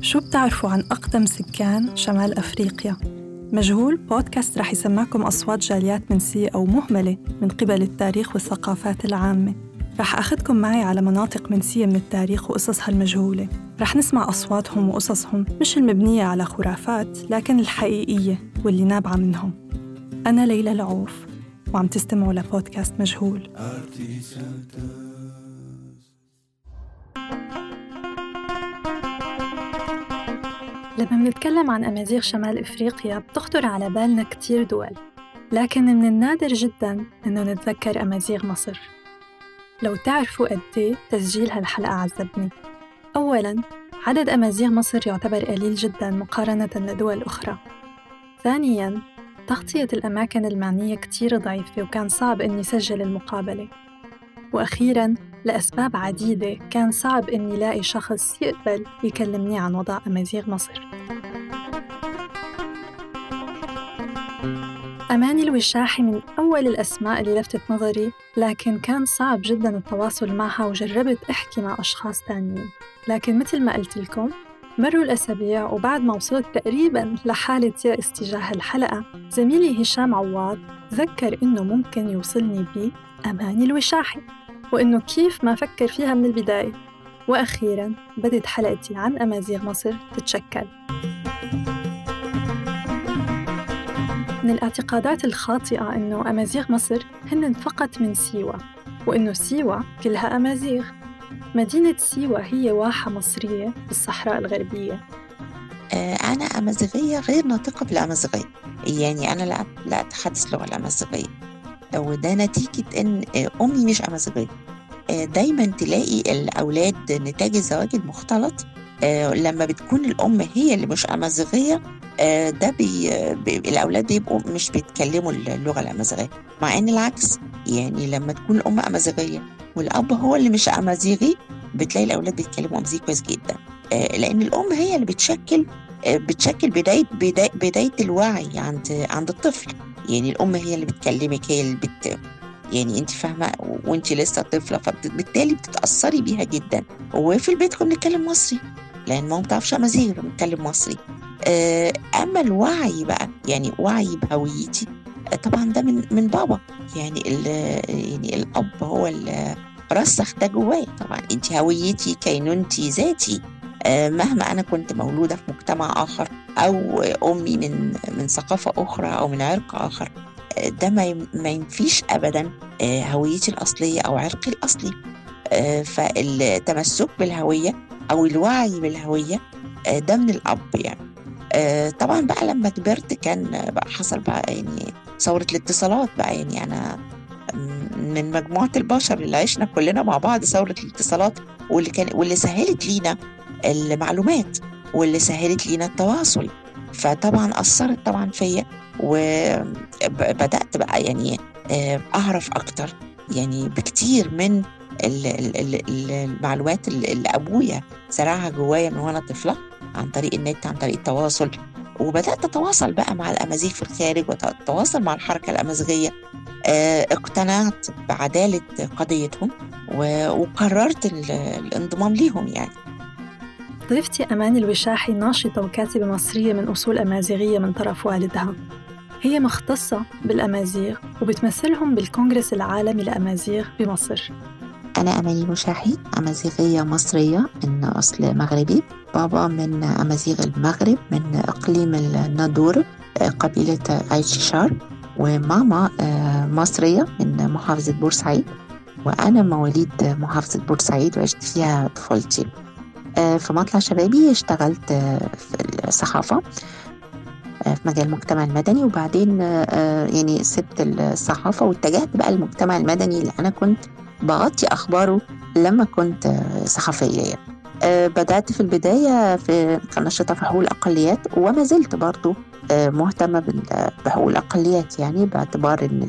شو بتعرفوا عن أقدم سكان شمال أفريقيا؟ مجهول بودكاست رح يسمعكم أصوات جاليات منسية أو مهملة من قبل التاريخ والثقافات العامة. رح أخذكم معي على مناطق منسية من التاريخ وقصصها المجهولة رح نسمع أصواتهم وقصصهم مش المبنية على خرافات لكن الحقيقية واللي نابعة منهم. أنا ليلى العوف وعم تستمعوا لبودكاست مجهول. لما بنتكلم عن أمازيغ شمال إفريقيا بتخطر على بالنا كتير دول. لكن من النادر جدا إنه نتذكر أمازيغ مصر. لو تعرفوا قد إيه تسجيل هالحلقة عذبني. أولاً عدد أمازيغ مصر يعتبر قليل جدا مقارنة لدول أخرى. ثانياً تغطية الأماكن المعنية كتير ضعيفة وكان صعب إني سجل المقابلة. وأخيراً لأسباب عديدة. كان صعب إني لاقي شخص يقبل يكلمني عن وضع أمازيغ مصر. أماني الوشاحي من أول الأسماء اللي لفتت نظري لكن كان صعب جدا التواصل معها وجربت أحكي مع أشخاص تانيين. لكن مثل ما قلت لكم مروا الأسابيع وبعد ما وصلت تقريبا لحالة يأس تجاه الحلقة زميلي هشام عواض ذكر إنه ممكن يوصلني بي أماني الوشاحي. وإنه كيف ما فكر فيها من البداية. وأخيرا بدت حلقتي عن أمازيغ مصر تتشكل. من الاعتقادات الخاطئة إنه أمازيغ مصر هن فقط من سيوة وإنه سيوة كلها أمازيغ. مدينة سيوة هي واحة مصرية بالصحراء الغربية. آه، أنا أمازيغية غير ناطقة بالأمازيغية. يعني أنا لا أتحدث اللغة الأمازيغية. وده نتيجة إن آه، أمي مش أمازيغية. آه، دايما تلاقي الأولاد نتاج الزواج المختلط. لما بتكون الأم هي اللي مش أمازيغية ده بي, بي الأولاد بيبقوا مش بيتكلموا اللغة الأمازيغية. مع إن العكس يعني لما تكون الأم أمازيغية والأب هو اللي مش أمازيغي بتلاقي الأولاد بيتكلموا أمازيغي كويس جدا. لأن الأم هي اللي بتشكل بتشكل بداية بداية, بداية الوعي عند عند الطفل. يعني الأم هي اللي بتكلمك هي اللي بت يعني أنت فاهمة؟ وأنت لسه طفلة فبالتالي بتتأثري بيها جدا. وفي البيت كنا بنتكلم مصري لأن ماما ما بتعرفش أمازيغ بنتكلم مصري. أما الوعي بقى يعني وعي بهويتي طبعا ده من من بابا. يعني يعني الأب هو اللي رسخ ده جوايا طبعا أنت هويتي كينونتي ذاتي. مهما أنا كنت مولودة في مجتمع آخر أو أمي من من ثقافة أخرى أو من عرق آخر ده ما ينفيش ابدا هويتي الأصلية أو عرقي الأصلي. فالتمسك بالهوية أو الوعي بالهوية ده من الأب يعني. طبعا بقى لما كبرت كان بقى حصل بقى يعني ثورة الاتصالات بقى يعني أنا من مجموعة البشر اللي عشنا كلنا مع بعض ثورة الاتصالات واللي كان واللي سهلت لينا المعلومات واللي سهلت لينا التواصل. فطبعا أثرت طبعا فيا وبدأت بقى يعني أعرف أكتر يعني بكتير من المعلومات اللي أبويا زرعها جوايا من وأنا طفلة عن طريق النت عن طريق التواصل. وبدأت أتواصل بقى مع الأمازيغ في الخارج وأتواصل مع الحركة الأمازيغية. اقتنعت بعدالة قضيتهم وقررت الانضمام ليهم يعني. ضيفتي أمان الوشاحي ناشطة وكاتبة مصرية من أصول أمازيغية من طرف والدها. هي مختصة بالأمازيغ وبتمثلهم بالكونغرس العالمي لأمازيغ بمصر. أنا أماني الوشاحي أمازيغية مصرية من أصل مغربي. بابا من أمازيغ المغرب من إقليم النادور قبيلة عيششار. وماما مصرية من محافظة بورسعيد. وأنا مواليد محافظة بورسعيد وعشت فيها طفولتي. في مطلع شبابي اشتغلت في الصحافة في مجال المجتمع المدني وبعدين يعني سبت الصحافة واتجهت بقى للمجتمع المدني اللي أنا كنت بغطي أخباره لما كنت صحفية يعني. بدأت في البداية في كنشطة في حقوق الأقليات وما زلت برضو مهتمة بحقوق الأقليات يعني باعتبار إن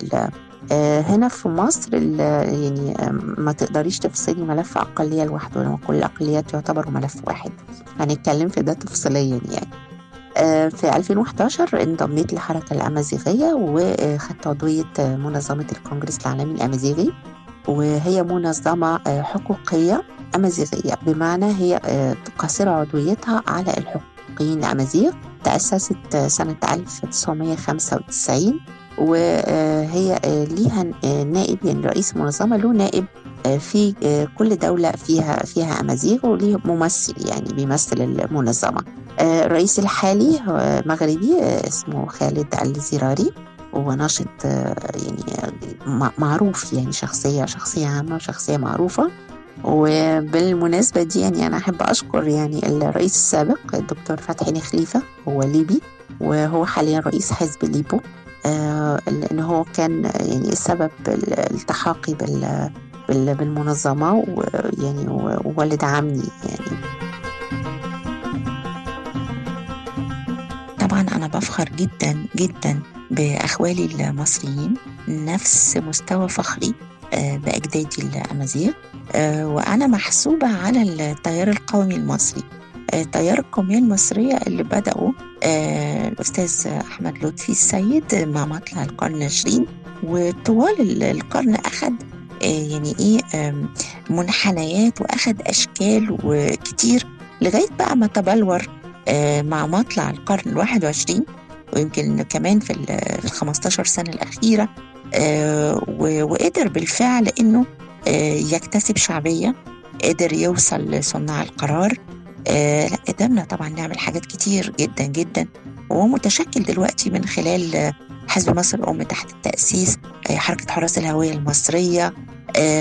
هنا في مصر يعني ما تقدريش تفصلي ملف أقلية لوحده لما كل الأقليات يعتبروا ملف واحد. هنتكلم في ده تفصيليا يعني. في 2011 انضميت للحركة الأمازيغية وخدت عضوية منظمة الكونجرس العالمي الأمازيغي. وهي منظمة آه، حقوقية أمازيغية. بمعنى هي آه، قاصرة عضويتها على الحقوقيين الأمازيغ تأسست سنة 1995 وهي ليها نائب يعني رئيس المنظمة له نائب في كل دولة فيها فيها أمازيغ وليه ممثل يعني بيمثل المنظمة. الرئيس الحالي مغربي اسمه خالد الزراري هو ناشط يعني معروف يعني شخصية شخصية عامة وشخصية معروفة. وبالمناسبة دي يعني أنا أحب أشكر يعني الرئيس السابق الدكتور فتحي خليفة هو ليبي وهو حاليا رئيس حزب ليبو. آه لأن هو كان يعني سبب التحاقي بال بالمنظمة ويعني ووالد عمي يعني. طبعا أنا بفخر جدا جدا بأخوالي المصريين نفس مستوى فخري آه، بأجدادي الأمازيغ آه، وأنا محسوبة على التيار القومي المصري. آه، التيار القومية المصرية اللي بدأوا الأستاذ أحمد لطفي السيد مع مطلع القرن العشرين. وطوال القرن أخذ يعني إيه منحنيات وأخذ أشكال وكتير لغاية بقى ما تبلور مع مطلع القرن الواحد وعشرين ويمكن كمان في ال 15 سنة الأخيرة آه، وقدر بالفعل آه، يكتسب شعبية قدر يوصل لصناع القرار. آه، قدرنا طبعا نعمل حاجات كتير جدا جدا وهو متشكل دلوقتي من خلال حزب مصر الأم تحت التأسيس حركة حراس الهوية المصرية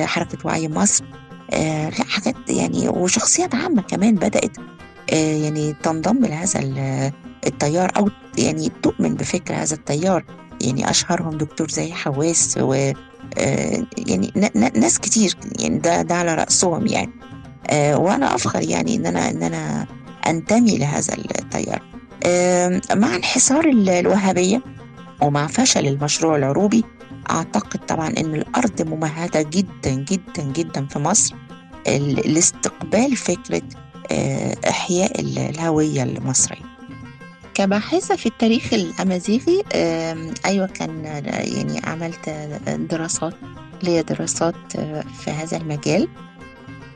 حركة وعي مصر لا حاجات يعني وشخصيات عامة كمان بدأت يعني تنضم لهذا التيار أو يعني تؤمن بفكر هذا التيار. يعني أشهرهم دكتور زي حواس و آه، يعني ناس كتير يعني ده ده على رأسهم يعني. آه، وأنا أفخر يعني إن أنا إن أنا أنتمي لهذا التيار. مع انحسار الوهابية ومع فشل المشروع العروبي أعتقد طبعا إن الأرض ممهدة جدا جدا جدا في مصر لاستقبال فكرة آه، إحياء الهوية المصرية. كباحثة في التاريخ الأمازيغي أيوة كان يعني عملت دراسات ليا دراسات آه، في هذا المجال.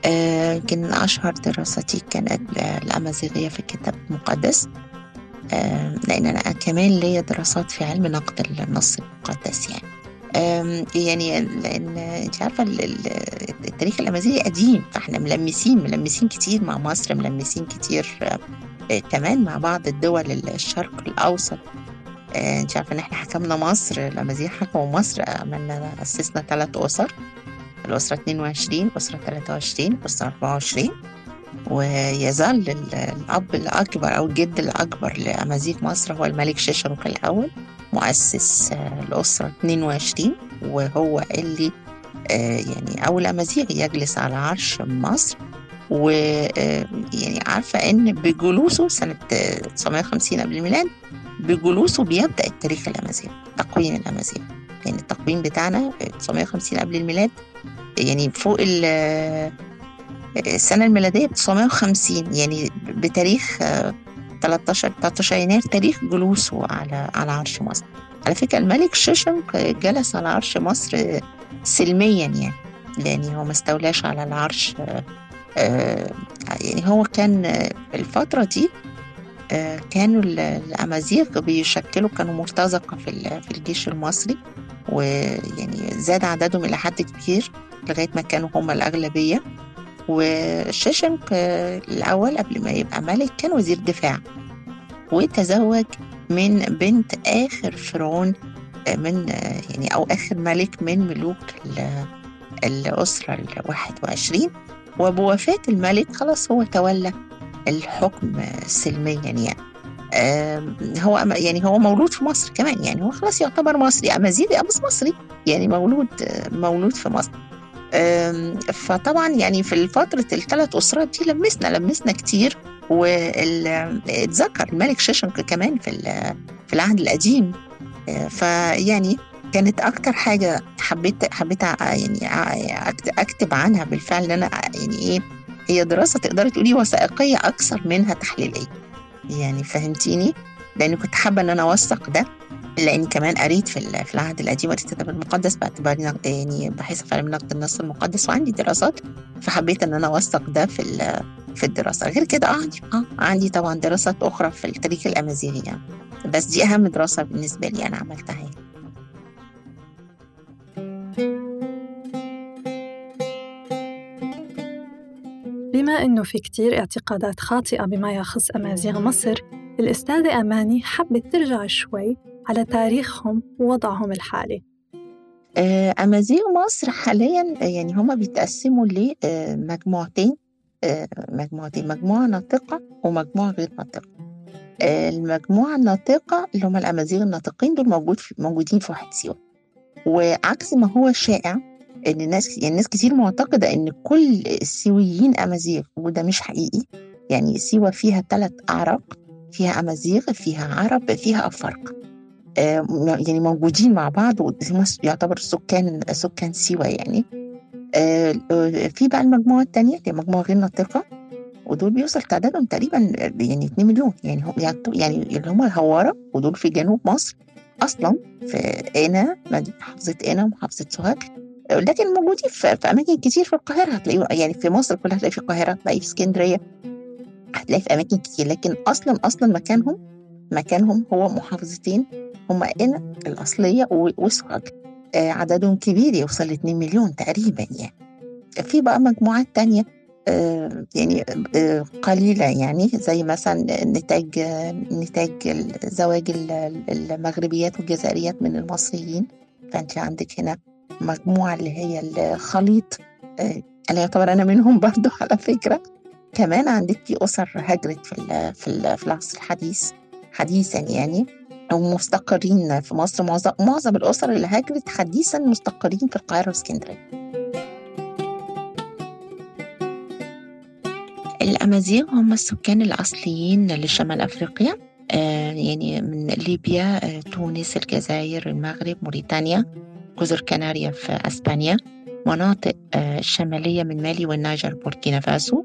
يمكن أشهر دراستي كانت الأمازيغية في الكتاب المقدس. لأن أنا كمان ليا دراسات في علم نقد النص المقدس يعني. يعني لأن أنت عارفة التاريخ الأمازيغي قديم فإحنا ملمسين ملمسين كتير مع مصر ملمسين كتير كمان مع بعض الدول الشرق الأوسط. آه، أنت عارفة إن إحنا حكمنا مصر الأمازيغ حكموا مصر عملنا أسسنا ثلاث أسر. الأسرة 22 أسرة 23 أسرة 24 ويظل الأب الأكبر أو الجد الأكبر لأمازيغ مصر هو الملك شيشروك الأول مؤسس آه، الأسرة 22 وهو اللي آه، يعني أول أمازيغ يجلس على عرش مصر. ويعني آه، عارفة إن بجلوسه سنة 950 قبل الميلاد بجلوسه بيبدأ التاريخ الأمازيغ تقويم الأمازيغ. يعني التقويم بتاعنا 950 قبل الميلاد يعني فوق السنة الميلادية 950 يعني بتاريخ 13 آه، 13 يناير تاريخ جلوسه على على عرش مصر. على فكرة الملك شيشنك جلس على عرش مصر سلميا يعني يعني هو ما استولاش على العرش يعني هو كان الفترة دي كانوا الأمازيغ بيشكلوا كانوا مرتزقة في الجيش المصري. ويعني زاد عددهم إلى حد كبير لغاية ما كانوا هم الأغلبية. وشيشنك الأول قبل ما يبقى ملك كان وزير دفاع وتزوج من بنت آخر فرعون آه، من يعني أو آخر ملك من ملوك الأسرة الواحد وعشرين. وبوفاة الملك خلاص هو تولى الحكم سلميا يعني. هو يعني هو مولود في مصر كمان يعني هو خلاص يعتبر مصري. أمازيغي بس مصري يعني مولود مولود في مصر. فطبعا يعني في فترة الثلاث أسرات دي لمسنا لمسنا كتير. واتذكر الملك شيشنك كمان في في العهد القديم. آه، فيعني كانت أكتر حاجة حبيت حبيت يعني أكتب عنها بالفعل إن أنا يعني إيه هي دراسة تقدري تقولي وثائقيه أكثر منها تحليلية. يعني فهمتيني؟ لأن كنت حابة إن أنا أوثق ده لأني كمان قريت في في العهد القديم قريت الكتاب المقدس باعتباري يعني باحثه في علم نقد النص المقدس وعندي دراسات فحبيت إن أنا أوثق ده في في الدراسة. غير كده عندي آه عندي طبعا دراسات أخرى في التاريخ الأمازيغي يعني. بس دي أهم دراسة بالنسبة لي أنا عملتها يعني. إنه في كتير اعتقادات خاطئة بما يخص أمازيغ مصر. الأستاذة أماني حبت ترجع شوي على تاريخهم ووضعهم الحالي. آه، أمازيغ مصر حاليا يعني هما بيتقسموا لمجموعتين آه، مجموعتين مجموعة ناطقة ومجموعة غير ناطقة. آه، المجموعة الناطقة اللي هم الأمازيغ الناطقين دول موجود في موجودين في واحد سيوة وعكس ما هو شائع إن الناس يعني ناس كتير معتقدة إن كل السيويين أمازيغ وده مش حقيقي يعني سيوة فيها ثلاث اعراق فيها أمازيغ فيها عرب فيها أفارقة. آه يعني موجودين مع بعض يعتبر سكان سكان سيوة يعني. آه في بقى المجموعه الثانية اللي مجموعة غير ناطقة ودول بيوصل تعدادهم تقريبا يعني 2 مليون. يعني هم يعني اللي هم الهوارة ودول في جنوب مصر أصلا في قنا محافظة قنا ومحافظة سوهاج. لكن موجودين في, في أماكن كتير في القاهرة. هتلاقيه يعني في مصر كلها هتلاقيه في القاهرة هتلاقيه في اسكندرية هتلاقيه في أماكن كتير. لكن أصلا أصلا مكانهم مكانهم هو محافظتين. هما قنا الأصلية وسوهاج آه عددهم كبير يوصل ل 2 مليون تقريبا يعني. في بقى مجموعات تانية آه يعني آه قليلة يعني زي مثلا نتاج نتاج زواج المغربيات والجزائريات من المصريين. فأنت عندك هنا مجموعة اللي هي الخليط آه، اللي يعتبر أنا منهم برضو على فكرة. كمان عندك في أسر هجرت في في, في العصر الحديث حديثا يعني أو مستقرين في مصر. معظم معظم الأسر اللي هاجرت حديثا مستقرين في القاهرة واسكندرية. الأمازيغ هم السكان الأصليين لشمال أفريقيا آه يعني من ليبيا آه تونس الجزائر المغرب موريتانيا. جزر كناريا في أسبانيا مناطق الشمالية آه، من مالي والنيجر بوركينا فاسو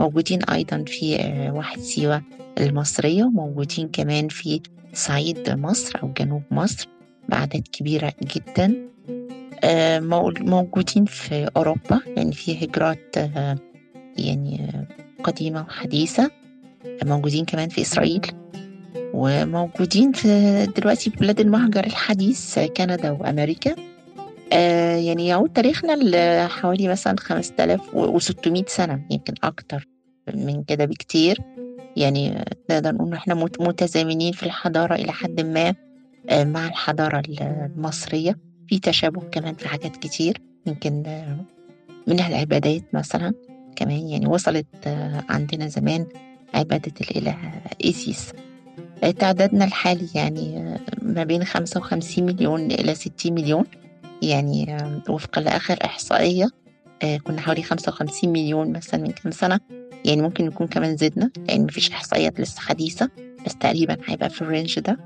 موجودين أيضا في آه، واحد سيوة المصرية وموجودين كمان في صعيد مصر أو جنوب مصر بأعداد كبيرة جدا. آه، موجودين في أوروبا يعني في هجرات يعني قديمة وحديثة. موجودين كمان في إسرائيل. وموجودين في دلوقتي في بلاد المهجر الحديث كندا وأمريكا. آه يعني يعود تاريخنا لحوالي مثلا 5600 سنة يمكن أكتر من كده بكتير. يعني نقدر نقول إحنا متزامنين في الحضارة إلى حد ما آه مع الحضارة المصرية. في تشابه كمان في حاجات كتير يمكن آه منها العبادات مثلا كمان. يعني وصلت آه عندنا زمان عبادة الإله إيسيس. تعدادنا الحالي يعني ما بين 55 مليون إلى 60 مليون. يعني وفقا لآخر إحصائية آه، كنا حوالي 55 مليون مثلا من كام سنة. يعني ممكن نكون كمان زدنا لأن مفيش إحصائيات لسه حديثة بس تقريبا هيبقى في الرينج ده.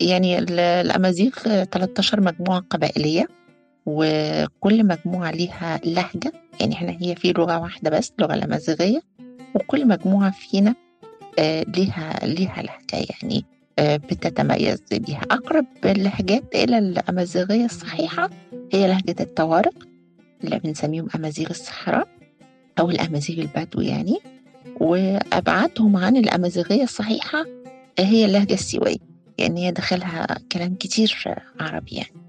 يعني الأمازيغ 13 مجموعة قبائلية وكل مجموعة ليها لهجة. يعني إحنا هي في لغة واحدة بس اللغة الأمازيغية وكل مجموعة فينا آه، ليها ليها لهجة يعني آه، بتتميز بها أقرب اللهجات إلى الأمازيغية الصحيحة هي لهجة الطوارق اللي بنسميهم أمازيغ الصحراء أو الأمازيغ البدو يعني وأبعدهم عن الأمازيغية الصحيحة هي اللهجة السيوية يعني هي دخلها كلام كتير عربي يعني.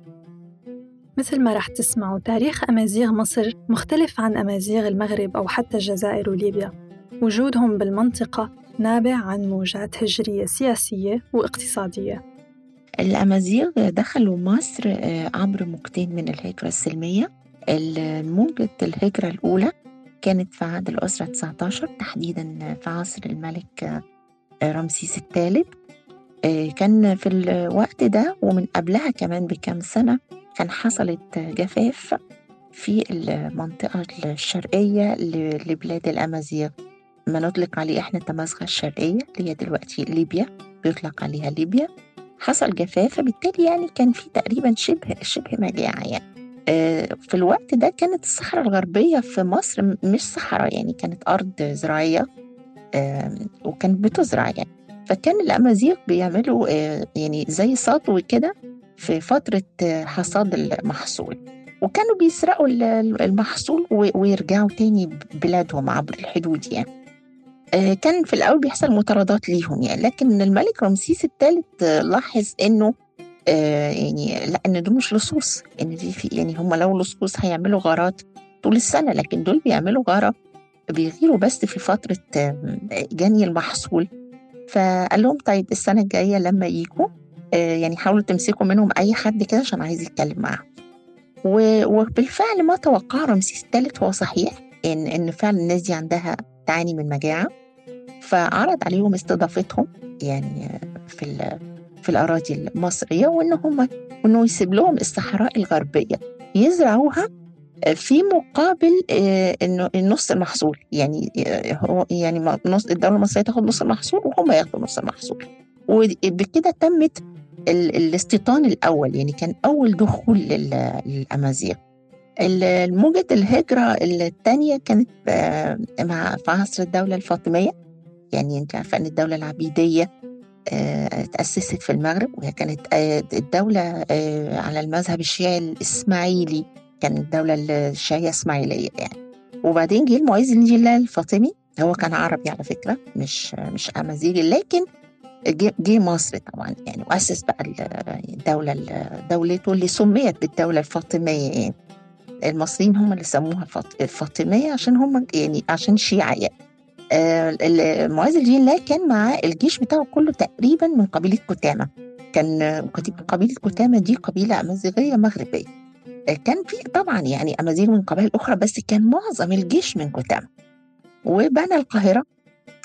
مثل ما رح تسمعوا تاريخ أمازيغ مصر مختلف عن أمازيغ المغرب أو حتى الجزائر وليبيا. وجودهم بالمنطقة نابع عن موجات هجرية سياسية واقتصادية. الأمازيغ دخلوا مصر آه، عبر موجتين من الهجرة السلمية. موجة الهجرة الأولى كانت في عهد الأسرة 19 تحديدا في عصر الملك آه، رمسيس الثالث. آه، كان في الوقت ده ومن قبلها كمان بكام سنة كان حصلت جفاف في المنطقة الشرقية لبلاد الأمازيغ. ما نطلق عليه إحنا التمازغة الشرقية اللي هي دلوقتي ليبيا بيطلق عليها ليبيا. حصل جفاف فبالتالي يعني كان في تقريبا شبه شبه مجاعة يعني. آه، في الوقت ده كانت الصحراء الغربية في مصر مش صحراء يعني كانت أرض زراعية وكانت بتزرع يعني. فكان الأمازيغ بيعملوا آه، يعني زي سطو كده في فترة حصاد المحصول. وكانوا بيسرقوا المحصول ويرجعوا تاني بلادهم عبر الحدود يعني. آه، كان في الأول بيحصل مطاردات ليهم يعني لكن الملك رمسيس الثالث لاحظ إنه آه، يعني لأ إن دول مش لصوص إن دي في يعني هم لو لصوص هيعملوا غارات طول السنة لكن دول بيعملوا غارة بيغيروا بس في فترة جني المحصول. فقال لهم طيب السنة الجاية لما يجوا آه، يعني حاولوا تمسكوا منهم أي حد كده عشان عايز يتكلم معاهم. وبالفعل ما توقع رمسيس الثالث هو صحيح إن إن فعلا الناس دي عندها تعاني من مجاعة فعرض عليهم استضافتهم يعني في في الأراضي المصرية وإن هم إنه يسيب لهم الصحراء الغربية يزرعوها في مقابل آه، إنه نص المحصول يعني آه، هو يعني نص الدولة المصرية تاخد نص المحصول وهم ياخدوا نص المحصول. وبكده تمت الاستيطان الأول يعني كان أول دخول للأمازيغ. موجة الهجرة الثانية كانت آه، مع في عصر الدولة الفاطمية. يعني انت عارفة إن الدولة العبيدية تأسست في المغرب وهي كانت الدولة على المذهب الشيعي الإسماعيلي. كانت الدولة الشيعية إسماعيلية يعني. وبعدين جه المعز جلال الفاطمي. هو كان عربي على فكرة مش مش أمازيغي. لكن جه مصر طبعا يعني وأسس بقى الدولة دولته اللي سميت بالدولة الفاطمية يعني. المصريين هم اللي سموها الفاطمية عشان هم يعني عشان شيعة يعني. آه الدين لا كان معاه الجيش بتاعه كله تقريبا من قبيلة كتامة كان قبيلة كتامة دي قبيلة أمازيغية مغربية. كان في طبعا يعني أمازيغ من قبائل أخرى بس كان معظم الجيش من كتامة وبنى القاهرة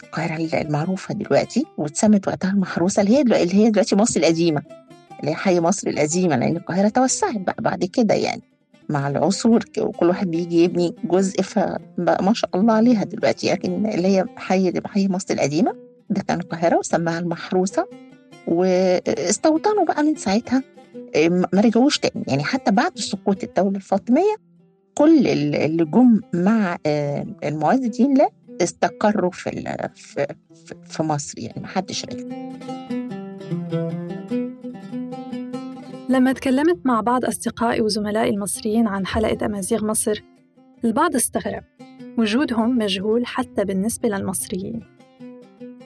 القاهرة المعروفة دلوقتي واتسمت وقتها المحروسة اللي هي اللي هي دلوقتي مصر القديمة. اللي هي حي مصر القديمة لأن القاهرة توسعت بقى بعد كده يعني. مع العصور وكل واحد بيجي يبني جزء فبقى ما شاء الله عليها دلوقتي. لكن اللي هي حي حي مصر القديمة ده كان القاهرة وسماها المحروسة. واستوطنوا بقى من ساعتها ما رجعوش تاني. يعني حتى بعد سقوط الدولة الفاطمية كل اللي جم مع المعز الدين لا استقروا في في مصر. يعني ما حدش رجع. لما تكلمت مع بعض أصدقائي وزملائي المصريين عن حلقة أمازيغ مصر البعض استغرب. وجودهم مجهول حتى بالنسبة للمصريين.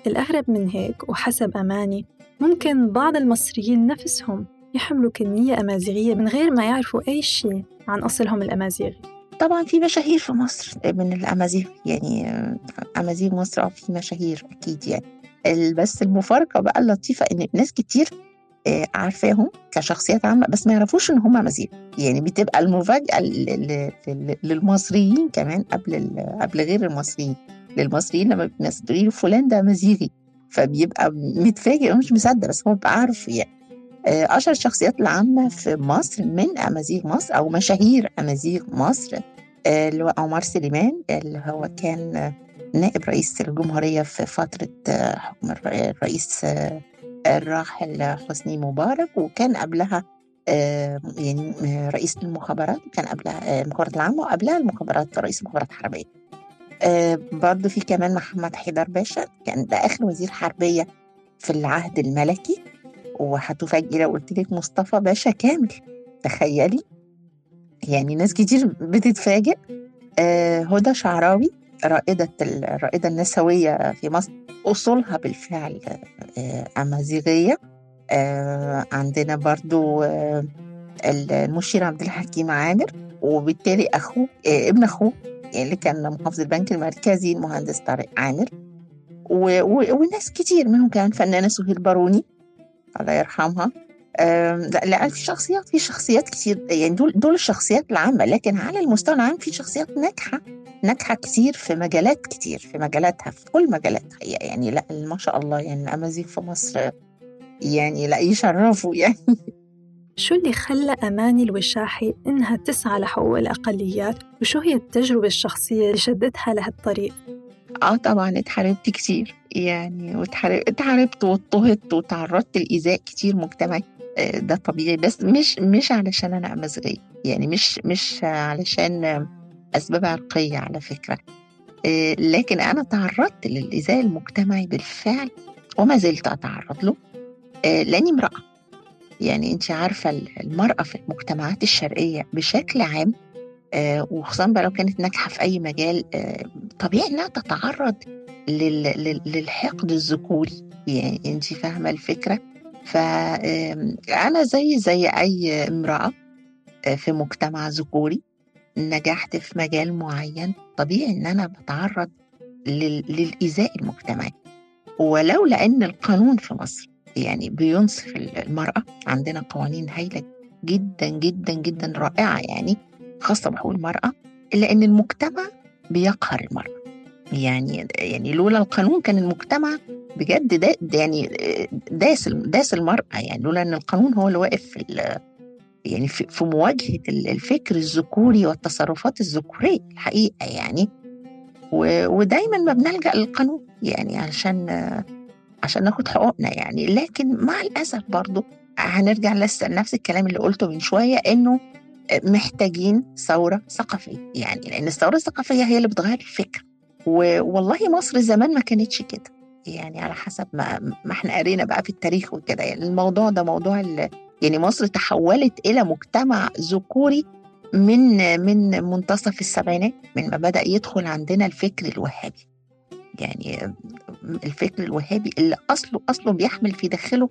الأغرب من هيك وحسب أماني ممكن بعض المصريين نفسهم يحملوا كمية أمازيغية من غير ما يعرفوا أي شيء عن أصلهم الأمازيغي. طبعا في مشاهير في مصر من الأمازيغ يعني أمازيغ مصر آه في مشاهير أكيد يعني. بس المفارقة بقى اللطيفة إن ناس كتير آه، عارفاهم كشخصيات عامة بس ما يعرفوش إن هم أمازيغ يعني بتبقى المفاجأة للمصريين كمان قبل قبل غير المصريين. للمصريين لما تقول فلان ده أمازيغي فبيبقى متفاجئ ومش مصدق بس هو بيبقى عارف يعني. آه، أشهر الشخصيات العامة في مصر من أمازيغ مصر أو مشاهير أمازيغ مصر آه، اللي هو عمر سليمان اللي هو كان نائب رئيس الجمهورية في فترة آه، حكم الرئيس الراحل حسني مبارك وكان قبلها يعني رئيس المخابرات كان قبلها المخابرات العامة وقبلها المخابرات رئيس المخابرات الحربية برضه في كمان محمد حيدر باشا كان ده آخر وزير حربية في العهد الملكي. وهتفاجئي لو قلت لك مصطفى باشا كامل تخيلي. يعني ناس كتير بتتفاجئ. آه هدى شعراوي رائدة الرائدة النسوية في مصر. أصولها بالفعل آه أمازيغية آه عندنا برضو آه المشير عبد الحكيم عامر وبالتالي أخوه ابن أخوه اللي كان محافظ البنك المركزي المهندس طارق عامر. وناس كتير منهم كان فنانة سهيل باروني الله يرحمها لا لا في شخصيات في شخصيات كتير يعني دول دول الشخصيات العامة لكن على المستوى العام في شخصيات ناجحة ناجحة كتير في مجالات كتير في مجالاتها في كل مجالاتها. يعني لأ ما شاء الله يعني الأمازيغ في مصر يعني لأ يشرفوا يعني. شو اللي خلى أماني الوشاحي إنها تسعى لحقوق الأقليات؟ وشو هي التجربة الشخصية اللي شدتها لهالطريق؟ آه طبعا اتحاربت كتير يعني اتحاربت واضطهدت وتعرضت لإيذاء كتير مجتمعي. آه، ده طبيعي بس مش مش علشان أنا أمازيغية يعني مش مش علشان أسباب عرقية على فكرة. آه، لكن أنا تعرضت للايذاء المجتمعي بالفعل وما زلت أتعرض له آه، لأني امرأة. يعني انت عارفة المرأة في المجتمعات الشرقية بشكل عام آه، وخصوصا بقى لو كانت ناجحة في أي مجال طبيعي إنها تتعرض للحقد الذكوري. يعني انت فاهمة الفكرة؟ فأنا زي زي أي امرأة في مجتمع ذكوري نجحت في مجال معين طبيعي إن أنا بتعرض للإيذاء المجتمعي. ولو لأن القانون في مصر يعني بينصف المرأة عندنا قوانين هايلة جدا جدا جدا رائعة يعني خاصة بحقوق المرأة إلا أن المجتمع بيقهر المرأة. يعني يعني لولا القانون كان المجتمع بجد دا يعني داس داس المرأة يعني لولا أن القانون هو اللي واقف في يعني في مواجهة الفكر الذكوري والتصرفات الذكورية الحقيقة يعني. ودايما ما بنلجأ للقانون يعني علشان عشان ناخد حقوقنا يعني. لكن مع الأسف برضو هنرجع لسه نفس الكلام اللي قلته من شوية إنه محتاجين ثورة ثقافية يعني. لأن الثورة الثقافية هي اللي بتغير الفكر. والله مصر زمان ما كانتش كده يعني على حسب ما, ما إحنا قرينا بقى في التاريخ وكده يعني. الموضوع ده موضوع يعني مصر تحولت إلى مجتمع ذكوري من من منتصف السبعينات من ما بدأ يدخل عندنا الفكر الوهابي. يعني الفكر الوهابي اللي أصله أصله بيحمل في داخله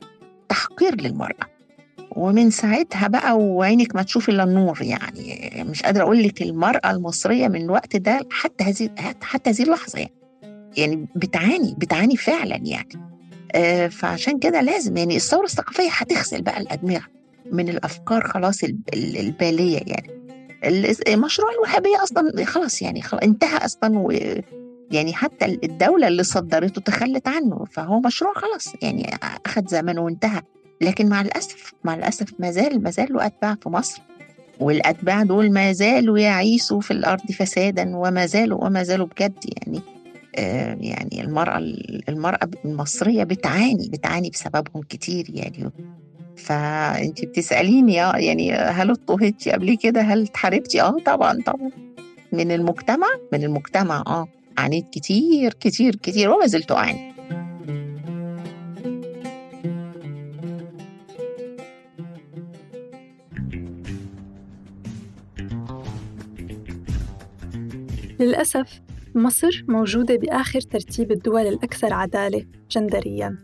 تحقير للمرأة. ومن ساعتها بقى وعينك ما تشوف إلا النور يعني مش قادرة أقول لك المرأة المصرية من الوقت ده حتى هذه حتى هذه اللحظة يعني. يعني بتعاني بتعاني فعلا يعني. فعشان كده لازم يعني الثورة الثقافية هتغسل بقى الأدمغة من الأفكار خلاص البالية يعني. مشروع الوهابية أصلا خلاص يعني خلاص انتهى أصلا و يعني حتى الدولة اللي صدرته تخلت عنه فهو مشروع خلاص يعني أخذ زمنه وانتهى. لكن مع الأسف مع الأسف ما زال ما زال له أتباع في مصر والأتباع دول ما زالوا يعيشوا في الأرض فسادا وما زالوا وما زالوا بجد يعني. آه يعني المرأة المرأة المصرية بتعاني بتعاني بسببهم كتير يعني. فأنت بتسأليني آه يعني هل اضطهدتي قبل كده؟ هل اتحاربتي آه طبعا طبعا. من المجتمع؟ من المجتمع آه. عانيت كتير كتير كتير وما زلت أعاني. للأسف مصر موجودة بآخر ترتيب الدول الأكثر عدالة جندرياً.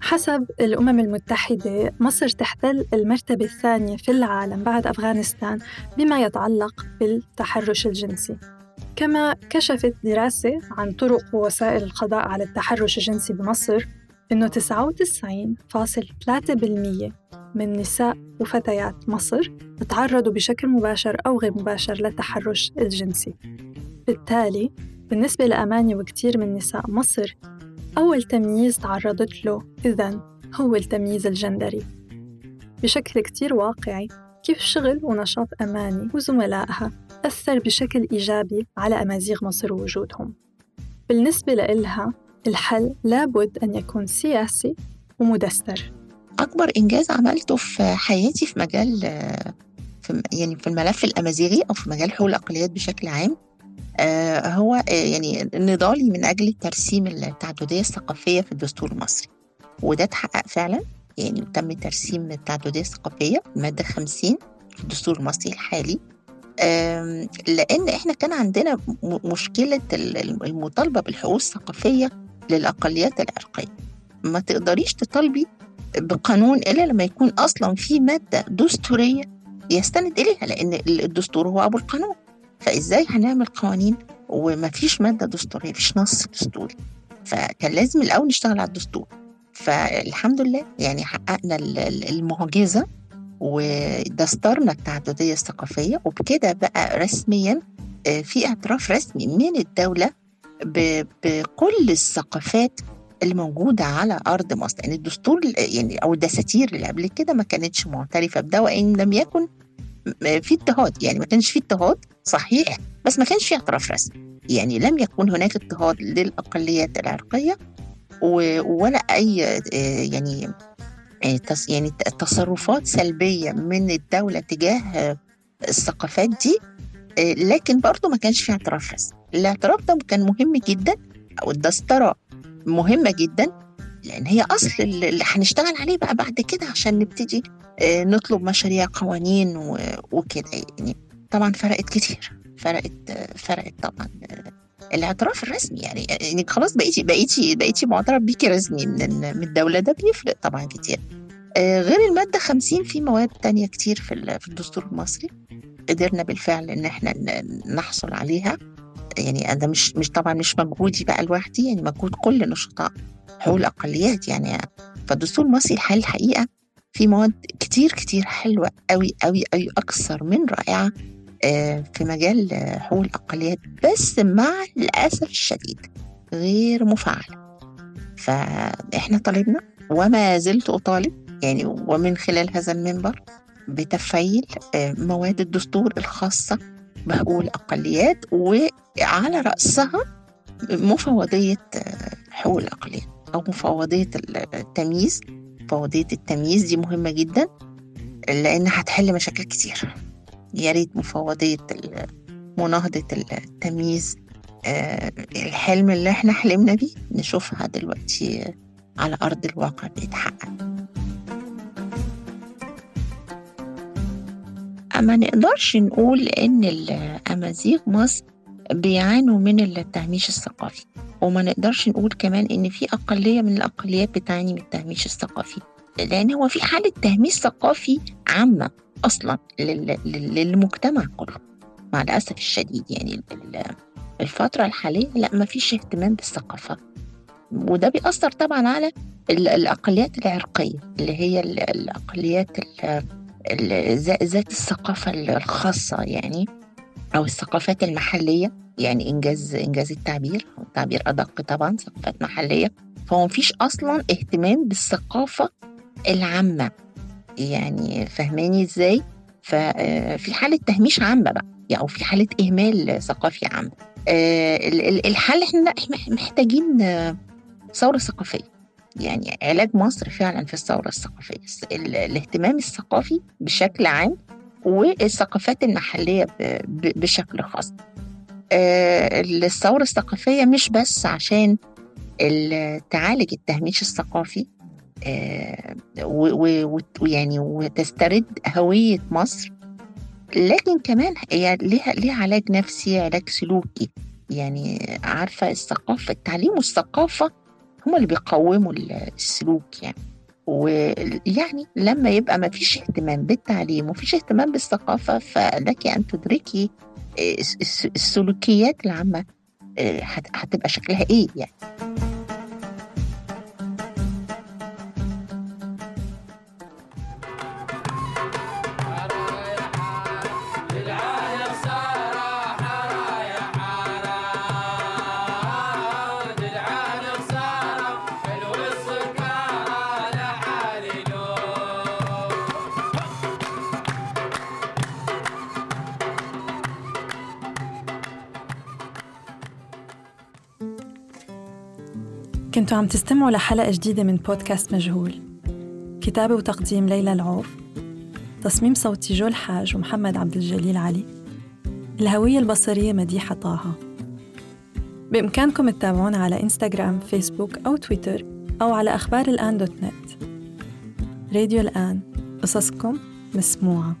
حسب الأمم المتحدة مصر تحتل المرتبة الثانية في العالم بعد أفغانستان بما يتعلق بالتحرش الجنسي. كما كشفت دراسة عن طرق ووسائل القضاء على التحرش الجنسي بمصر إنه 99.3% من نساء وفتيات مصر تعرضوا بشكل مباشر أو غير مباشر للتحرش الجنسي. بالتالي بالنسبة لأماني وكتير من نساء مصر أول تمييز تعرضت له إذن هو التمييز الجندري. بشكل كتير واقعي كيف شغل ونشاط أماني وزملائها أثر بشكل إيجابي على أمازيغ مصر ووجودهم. بالنسبة لإلها الحل لابد أن يكون سياسي ومدستر. أكبر إنجاز عملته في حياتي في مجال في يعني في الملف الأمازيغي أو في مجال حقوق الأقليات بشكل عام آه، هو آه، يعني نضالي من أجل ترسيم التعددية الثقافية في الدستور المصري. وده اتحقق فعلا يعني تم ترسيم التعددية الثقافية المادة 50 في الدستور المصري الحالي. لأن إحنا كان عندنا مشكلة المطالبة بالحقوق الثقافية للأقليات العرقية. ما تقدريش تطالبي بقانون إلا لما يكون أصلا في مادة دستورية يستند إليها لأن الدستور هو أبو القانون. فإزاي هنعمل قوانين وما فيش مادة دستورية فيش نص دستوري؟ فكان لازم الأول نشتغل على الدستور. فالحمد لله يعني حققنا المعجزة ودسترنا التعددية الثقافية وبكده بقى رسميا آه، في اعتراف رسمي من الدولة بكل الثقافات الموجودة على أرض مصر. يعني الدستور يعني أو الدساتير اللي قبل كده ما كانتش معترفة بده وإن لم يكن في اضطهاد. يعني ما كانش في اضطهاد صحيح بس ما كانش اعتراف رسمي. يعني لم يكن هناك اضطهاد للأقليات العرقية ولا أي آه، يعني آه، يعني تصرفات سلبية من الدولة تجاه الثقافات دي آه، لكن برضه ما كانش في اعتراف رسمي. الاعتراف ده كان مهم جدا أو الدسترة مهمة جدا لأن هي أصل اللي هنشتغل عليه بقى بعد كده عشان نبتدي آه، نطلب مشاريع قوانين وكده يعني. طبعا فرقت كتير. فرقت فرقت طبعا الاعتراف الرسمي يعني يعني خلاص بقيتي بقيتي بقيتي معترف بيكي رسمي من من الدولة. ده بيفرق طبعا كتير. آه، غير المادة 50 في مواد تانية كتير في في الدستور المصري. قدرنا بالفعل إن إحنا نحصل عليها. يعني ده مش مش طبعا مش مجهودي بقى لوحدي يعني مجهود كل نشطاء حقوق الأقليات يعني. فالدستور المصري الحالي الحقيقة في مواد كتير كتير حلوة قوي قوي قوي أكثر من رائعة. آه، في مجال حقوق الأقليات بس مع الأسف الشديد غير مفعلة فإحنا طالبنا وما زلت أطالب يعني ومن خلال هذا المنبر بتفعيل آه، مواد الدستور الخاصة بحقوق الأقليات وعلى رأسها مفوضية آه، حقوق الأقليات أو مفوضية التمييز. مفوضية التمييز دي مهمة جدا لأنها هتحل مشاكل كتير. يا ريت مفوضية مناهضة التمييز آه، الحلم اللي إحنا حلمنا بيه نشوفها دلوقتي على أرض الواقع بيتحقق. أما نقدرش نقول إن الأمازيغ مصر بيعانوا من التهميش الثقافي وما نقدرش نقول كمان إن في أقلية من الأقليات بتعاني من التهميش الثقافي لأن هو في حالة تهميش ثقافي عامة. أصلا للمجتمع كله مع الأسف الشديد. يعني الفترة الحالية لا ما فيش اهتمام بالثقافة. وده بيأثر طبعا على الأقليات العرقية اللي هي الأقليات ذات الثقافة الخاصة يعني أو الثقافات المحلية. يعني إنجاز إنجاز التعبير تعبير أدق طبعا ثقافات محلية. فهو مفيش أصلا اهتمام بالثقافة العامة. يعني فهماني إزاي؟ ففي آه، حالة تهميش عامة بقى يعني أو في حالة إهمال ثقافي عام آه، الحل إحنا محتاجين آه، ثورة ثقافية. يعني علاج مصر فعلا في الثورة الثقافية. الاهتمام الثقافي بشكل عام والثقافات المحلية بشكل خاص. الثورة الثقافية مش بس عشان تعالج التهميش الثقافي ويعني وتسترد هوية مصر لكن كمان هي ليها ليها علاج نفسي علاج سلوكي. يعني عارفة الثقافة التعليم والثقافة هما اللي بيقوموا السلوك يعني. ويعني لما يبقى ما فيش اهتمام بالتعليم وفيش اهتمام بالثقافة فلك أن تدركي آه، السلوكيات العامة آه، هتبقى شكلها إيه يعني؟ كنتوا عم تستمعوا لحلقة جديدة من بودكاست مجهول. كتابة وتقديم ليلى العوف. تصميم صوتي جو الحاج ومحمد عبد الجليل علي. الهوية البصرية مديحة طه. بإمكانكم تتابعونا على إنستغرام فيسبوك أو تويتر أو على أخبار الآن دوت نت. راديو الآن قصصكم مسموعة.